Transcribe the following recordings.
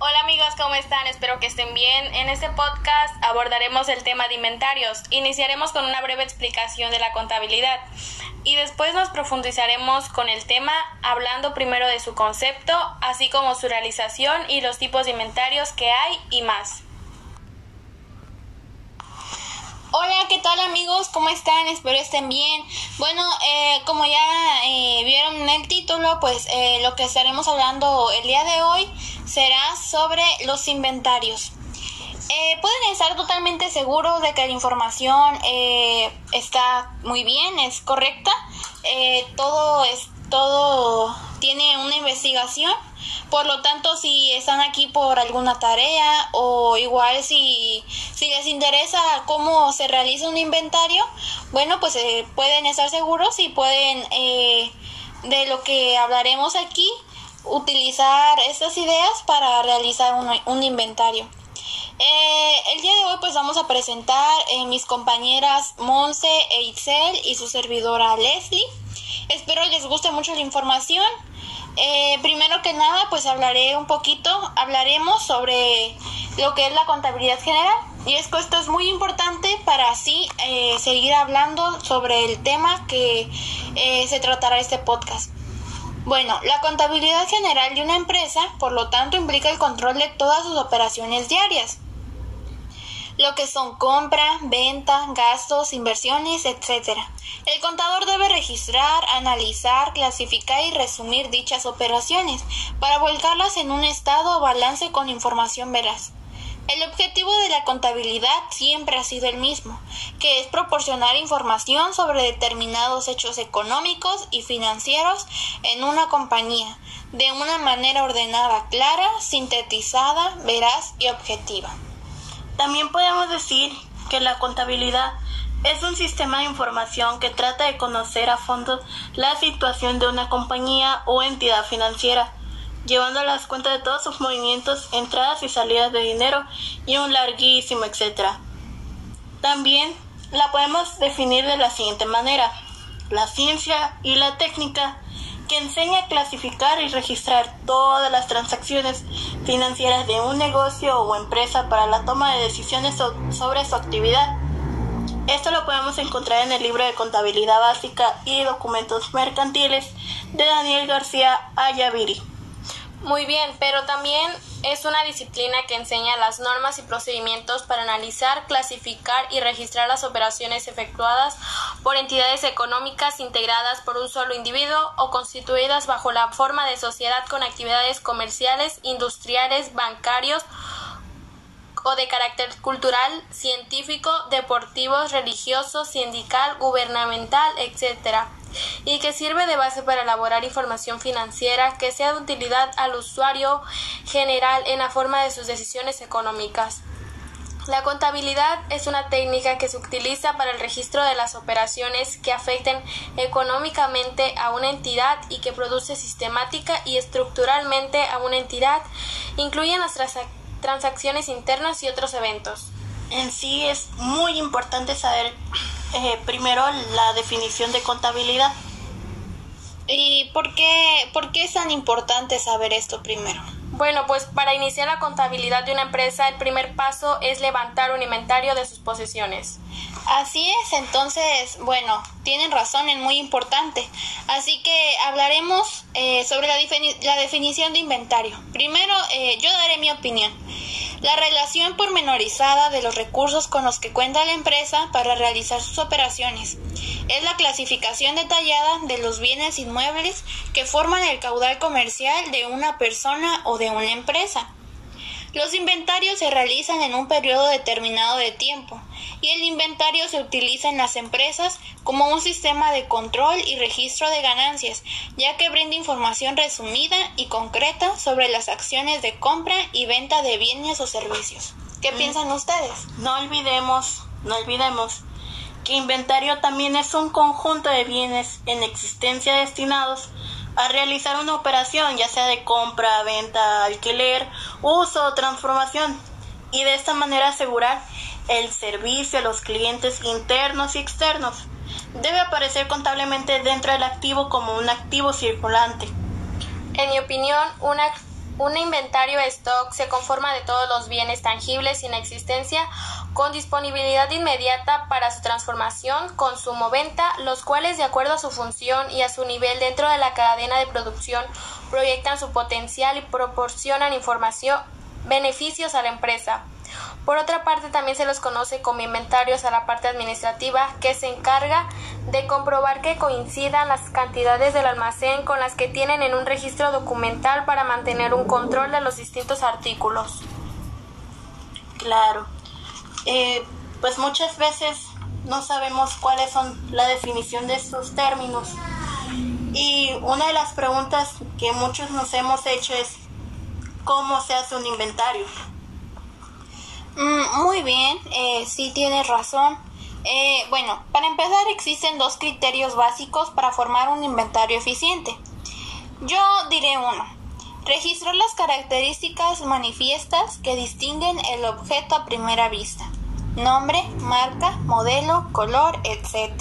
Hola amigos, ¿cómo están? Espero que estén bien. En este podcast abordaremos el tema de inventarios. Iniciaremos con una breve explicación de la contabilidad y después nos profundizaremos con el tema hablando primero de su concepto, así como su realización y los tipos de inventarios que hay y más. Hola, ¿qué tal amigos? ¿Cómo están? Espero estén bien. Bueno, eh, como ya eh, vieron en el título, pues eh, lo que estaremos hablando el día de hoy será sobre los inventarios. pueden estar totalmente seguros de que la información está muy bien, es correcta. todo es todo tiene una investigación por lo tanto, si están aquí por alguna tarea o igual si, si les interesa cómo se realiza un inventario, bueno, pues eh, pueden estar seguros y pueden, eh, de lo que hablaremos aquí, utilizar estas ideas para realizar un, un inventario. Eh, el día de hoy pues vamos a presentar mis compañeras Monse e Itzel y su servidora Leslie. Espero les guste mucho la información. Eh, primero que nada, pues hablaré un poquito, hablaremos sobre lo que es la contabilidad general. Y es que esto es muy importante para así eh, seguir hablando sobre el tema que eh, se tratará este podcast. Bueno, la contabilidad general de una empresa, por lo tanto, implica el control de todas sus operaciones diarias lo que son compra, venta, gastos, inversiones, etc. El contador debe registrar, analizar, clasificar y resumir dichas operaciones para volcarlas en un estado o balance con información veraz. El objetivo de la contabilidad siempre ha sido el mismo, que es proporcionar información sobre determinados hechos económicos y financieros en una compañía, de una manera ordenada, clara, sintetizada, veraz y objetiva. También podemos decir que la contabilidad es un sistema de información que trata de conocer a fondo la situación de una compañía o entidad financiera, llevando las cuentas de todos sus movimientos, entradas y salidas de dinero y un larguísimo etcétera. También la podemos definir de la siguiente manera. La ciencia y la técnica que enseña a clasificar y registrar todas las transacciones financieras de un negocio o empresa para la toma de decisiones sobre su actividad. Esto lo podemos encontrar en el libro de contabilidad básica y documentos mercantiles de Daniel García Ayaviri. Muy bien, pero también es una disciplina que enseña las normas y procedimientos para analizar, clasificar y registrar las operaciones efectuadas por entidades económicas integradas por un solo individuo o constituidas bajo la forma de sociedad con actividades comerciales, industriales, bancarios o de carácter cultural, científico, deportivo, religioso, sindical, gubernamental, etc y que sirve de base para elaborar información financiera que sea de utilidad al usuario general en la forma de sus decisiones económicas. La contabilidad es una técnica que se utiliza para el registro de las operaciones que afecten económicamente a una entidad y que produce sistemática y estructuralmente a una entidad, incluyen las transacciones internas y otros eventos. En sí es muy importante saber eh, primero la definición de contabilidad. ¿Y por qué, por qué es tan importante saber esto primero? Bueno, pues para iniciar la contabilidad de una empresa, el primer paso es levantar un inventario de sus posesiones. Así es, entonces, bueno, tienen razón, es muy importante. Así que hablaremos eh, sobre la, definición de inventario. Primero, eh, yo daré mi opinión. La relación pormenorizada de los recursos con los que cuenta la empresa para realizar sus operaciones. Es la clasificación detallada de los bienes inmuebles que forman el caudal comercial de una persona o de una empresa. Los inventarios se realizan en un periodo determinado de tiempo y el inventario se utiliza en las empresas como un sistema de control y registro de ganancias, ya que brinda información resumida y concreta sobre las acciones de compra y venta de bienes o servicios. ¿Qué mm. piensan ustedes? No olvidemos, no olvidemos que inventario también es un conjunto de bienes en existencia destinados a realizar una operación, ya sea de compra, venta, alquiler, uso o transformación, y de esta manera asegurar el servicio a los clientes internos y externos. Debe aparecer contablemente dentro del activo como un activo circulante. En mi opinión, Un inventario stock se conforma de todos los bienes tangibles sin existencia con disponibilidad inmediata para su transformación, consumo, venta, los cuales de acuerdo a su función y a su nivel dentro de la cadena de producción proyectan su potencial y proporcionan información, beneficios a la empresa. Por otra parte, también se los conoce como inventarios a la parte administrativa, que se encarga de comprobar que coincidan las cantidades del almacén con las que tienen en un registro documental para mantener un control de los distintos artículos. Claro. Eh, pues muchas veces no sabemos cuáles son la definición de estos términos. Y una de las preguntas que muchos nos hemos hecho es ¿cómo se hace un inventario? Mm, muy bien, eh, sí tienes razón. Eh, bueno, para empezar existen dos criterios básicos para formar un inventario eficiente. Yo diré uno. Registrar las características manifiestas que distinguen el objeto a primera vista. Nombre, marca, modelo, color, etc.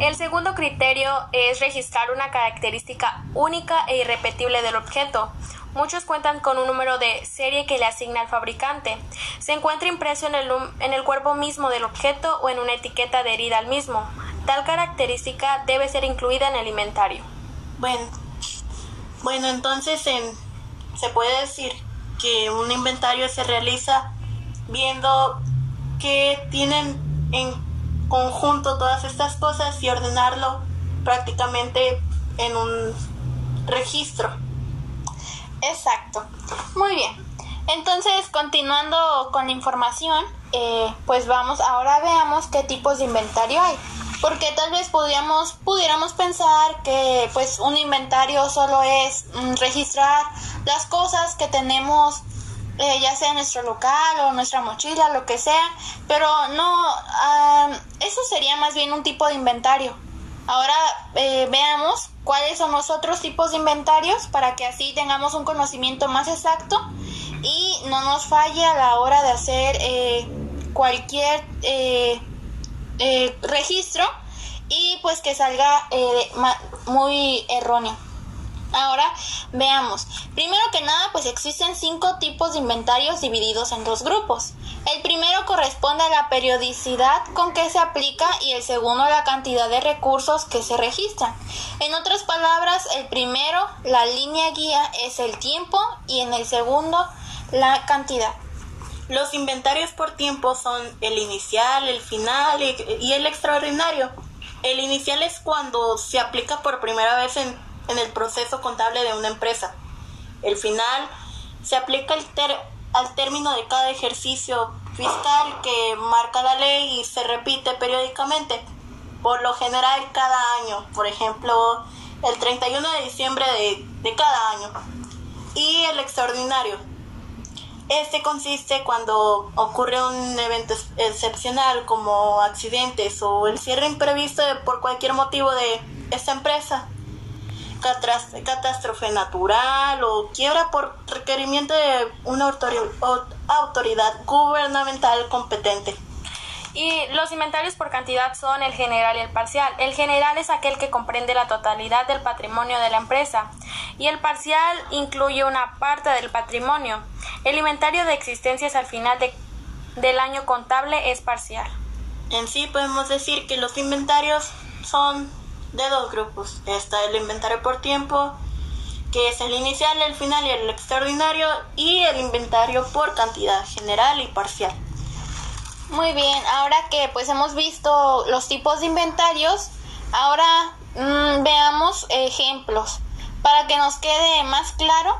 El segundo criterio es registrar una característica única e irrepetible del objeto. Muchos cuentan con un número de serie que le asigna el fabricante. Se encuentra impreso en el, en el cuerpo mismo del objeto o en una etiqueta adherida al mismo. Tal característica debe ser incluida en el inventario. Bueno, bueno entonces se puede decir que un inventario se realiza viendo que tienen en conjunto todas estas cosas y ordenarlo prácticamente en un registro. Exacto. Muy bien. Entonces, continuando con la información, eh, pues vamos, ahora veamos qué tipos de inventario hay. Porque tal vez pudiéramos pensar que pues un inventario solo es mm, registrar las cosas que tenemos eh, ya sea nuestro local o nuestra mochila, lo que sea, pero no, eso sería más bien un tipo de inventario. Ahora eh, veamos cuáles son los otros tipos de inventarios para que así tengamos un conocimiento más exacto y no nos falle a la hora de hacer eh, cualquier eh, registro y pues que salga muy erróneo. Ahora veamos. Primero que nada, pues existen cinco tipos de inventarios divididos en dos grupos. El primero corresponde a la periodicidad con que se aplica y el segundo a la cantidad de recursos que se registran. En otras palabras, el primero, la línea guía, es el tiempo y en el segundo, la cantidad. Los inventarios por tiempo son el inicial, el final y el extraordinario. El inicial es cuando se aplica por primera vez en en el proceso contable de una empresa. El final se aplica al término de cada ejercicio fiscal que marca la ley y se repite periódicamente, por lo general cada año, por ejemplo, el 31 de diciembre de, de cada año. Y el extraordinario. Este consiste cuando ocurre un evento excepcional como accidentes o el cierre imprevisto por cualquier motivo de esta empresa catástrofe natural o quiebra por requerimiento de una autoridad gubernamental competente. Y los inventarios por cantidad son el general y el parcial. El general es aquel que comprende la totalidad del patrimonio de la empresa y el parcial incluye una parte del patrimonio. El inventario de existencias al final del año contable es parcial. En sí podemos decir que los inventarios son de dos grupos. Está el inventario por tiempo, que es el inicial, el final y el extraordinario, y el inventario por cantidad general y parcial. Muy bien, ahora que pues hemos visto los tipos de inventarios, ahora mm, veamos ejemplos para que nos quede más claro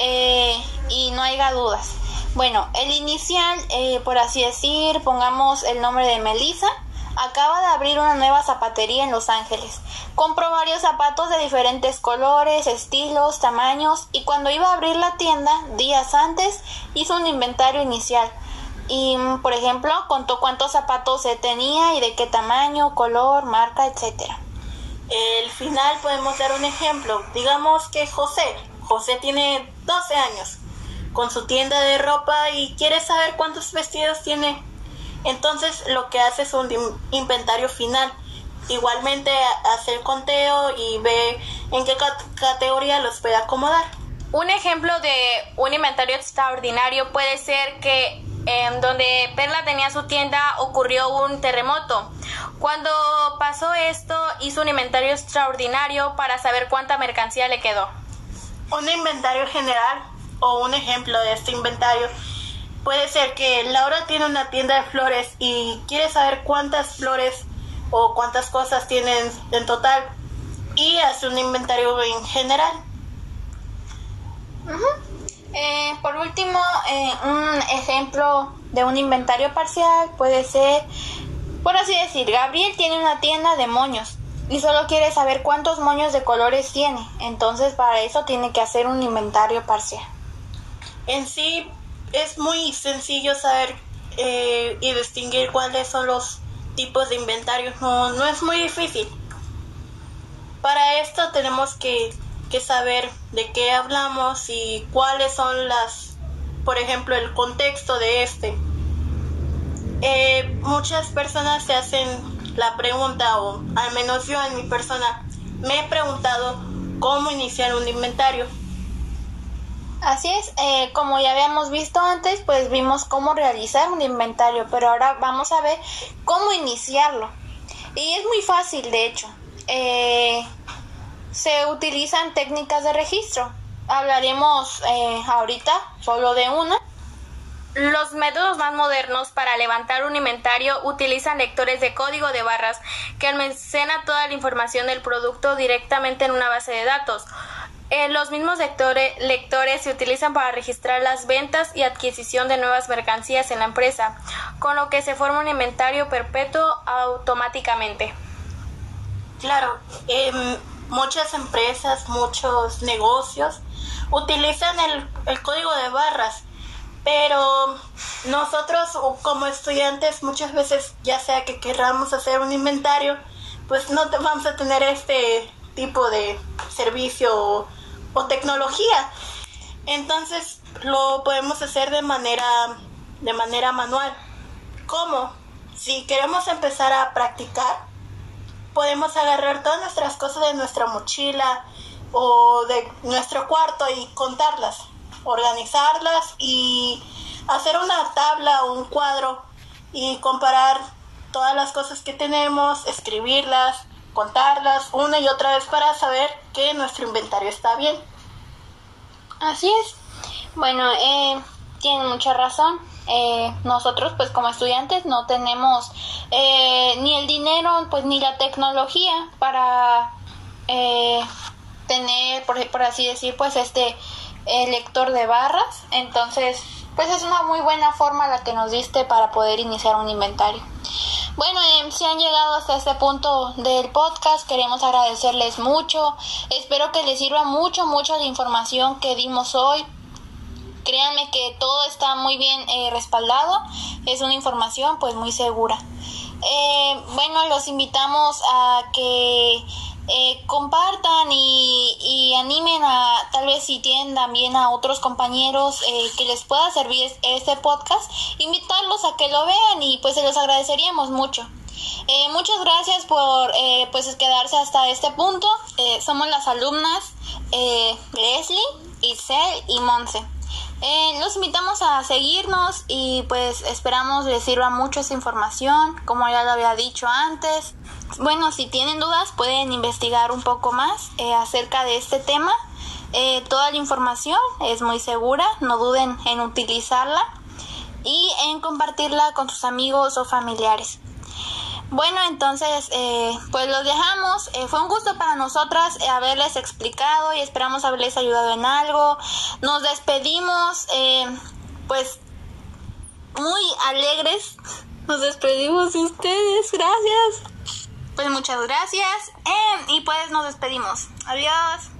eh, y no haya dudas. Bueno, el inicial, eh, por así decir, pongamos el nombre de Melissa acaba de abrir una nueva zapatería en Los Ángeles. Compró varios zapatos de diferentes colores, estilos, tamaños y cuando iba a abrir la tienda, días antes, hizo un inventario inicial. Y, por ejemplo, contó cuántos zapatos se tenía y de qué tamaño, color, marca, etc. El final podemos dar un ejemplo. Digamos que José, José tiene 12 años con su tienda de ropa y quiere saber cuántos vestidos tiene entonces lo que hace es un inventario final. Igualmente hace el conteo y ve en qué categoría los puede acomodar. Un ejemplo de un inventario extraordinario puede ser que en donde Perla tenía su tienda ocurrió un terremoto. Cuando pasó esto, hizo un inventario extraordinario para saber cuánta mercancía le quedó. Un inventario general o un ejemplo de este inventario puede ser que Laura tiene una tienda de flores y quiere saber cuántas flores o cuántas cosas tienen en total y hace un inventario en general. Eh, por último, eh, un ejemplo de un inventario parcial puede ser, por así decir, Gabriel tiene una tienda de moños y solo quiere saber cuántos moños de colores tiene. Entonces, para eso tiene que hacer un inventario parcial. En sí, es muy sencillo saber eh, y distinguir cuáles son los tipos de inventarios. No, no es muy difícil. Para esto tenemos que que saber de qué hablamos y cuáles son las, por ejemplo, el contexto de este. Eh, muchas personas se hacen la pregunta, o al menos yo en mi persona, me he preguntado cómo iniciar un inventario. Así es, eh, como ya habíamos visto antes, pues vimos cómo realizar un inventario, pero ahora vamos a ver cómo iniciarlo. Y es muy fácil, de hecho. Eh, se utilizan técnicas de registro. Hablaremos eh, ahorita solo de una. Los métodos más modernos para levantar un inventario utilizan lectores de código de barras que almacena toda la información del producto directamente en una base de datos. Eh, los mismos lectores, se utilizan para registrar las ventas y adquisición de nuevas mercancías en la empresa, con lo que se forma un inventario perpetuo automáticamente. Claro, eh, muchas empresas, muchos negocios utilizan el, código de barras, pero nosotros como estudiantes muchas veces, ya sea que queramos hacer un inventario, pues no vamos a tener este tipo de servicio o, tecnología. Entonces lo podemos hacer de manera, de manera manual. ¿Cómo? Si queremos empezar a practicar, podemos agarrar todas nuestras cosas de nuestra mochila o de nuestro cuarto y contarlas, organizarlas y hacer una tabla o un cuadro y comparar todas las cosas que tenemos, escribirlas, contarlas una y otra vez para saber que nuestro inventario está bien. Así es. Bueno, eh, tienen mucha razón. Eh, nosotros pues como estudiantes no tenemos eh, ni el dinero pues ni la tecnología para eh, tener por, por, así decir pues este lector de barras entonces pues es una muy buena forma la que nos diste para poder iniciar un inventario bueno, si han llegado hasta este punto del podcast, queremos agradecerles mucho. Espero que les sirva mucho, mucho la información que dimos hoy. Créanme que todo está muy bien eh, respaldado, es una información pues muy segura. Eh, bueno, los invitamos a que eh, compartan y, y, animen a, tal vez si tienen también a otros compañeros que les pueda servir este podcast, invitarlos a que lo vean y pues se los agradeceríamos mucho. muchas gracias por pues quedarse hasta este punto. somos las alumnas Leslie, Isel y Monse. Eh, los invitamos a seguirnos y pues esperamos les sirva mucho esta información, como ya lo había dicho antes. Bueno, si tienen dudas pueden investigar un poco más eh, acerca de este tema. Eh, toda la información es muy segura, no duden en utilizarla y en compartirla con sus amigos o familiares. Bueno, entonces, eh, pues los dejamos. Fue un gusto para nosotras haberles explicado y esperamos haberles ayudado en algo. Nos despedimos, pues, muy alegres. Nos despedimos de ustedes, gracias. Pues muchas gracias y pues nos despedimos. Adiós.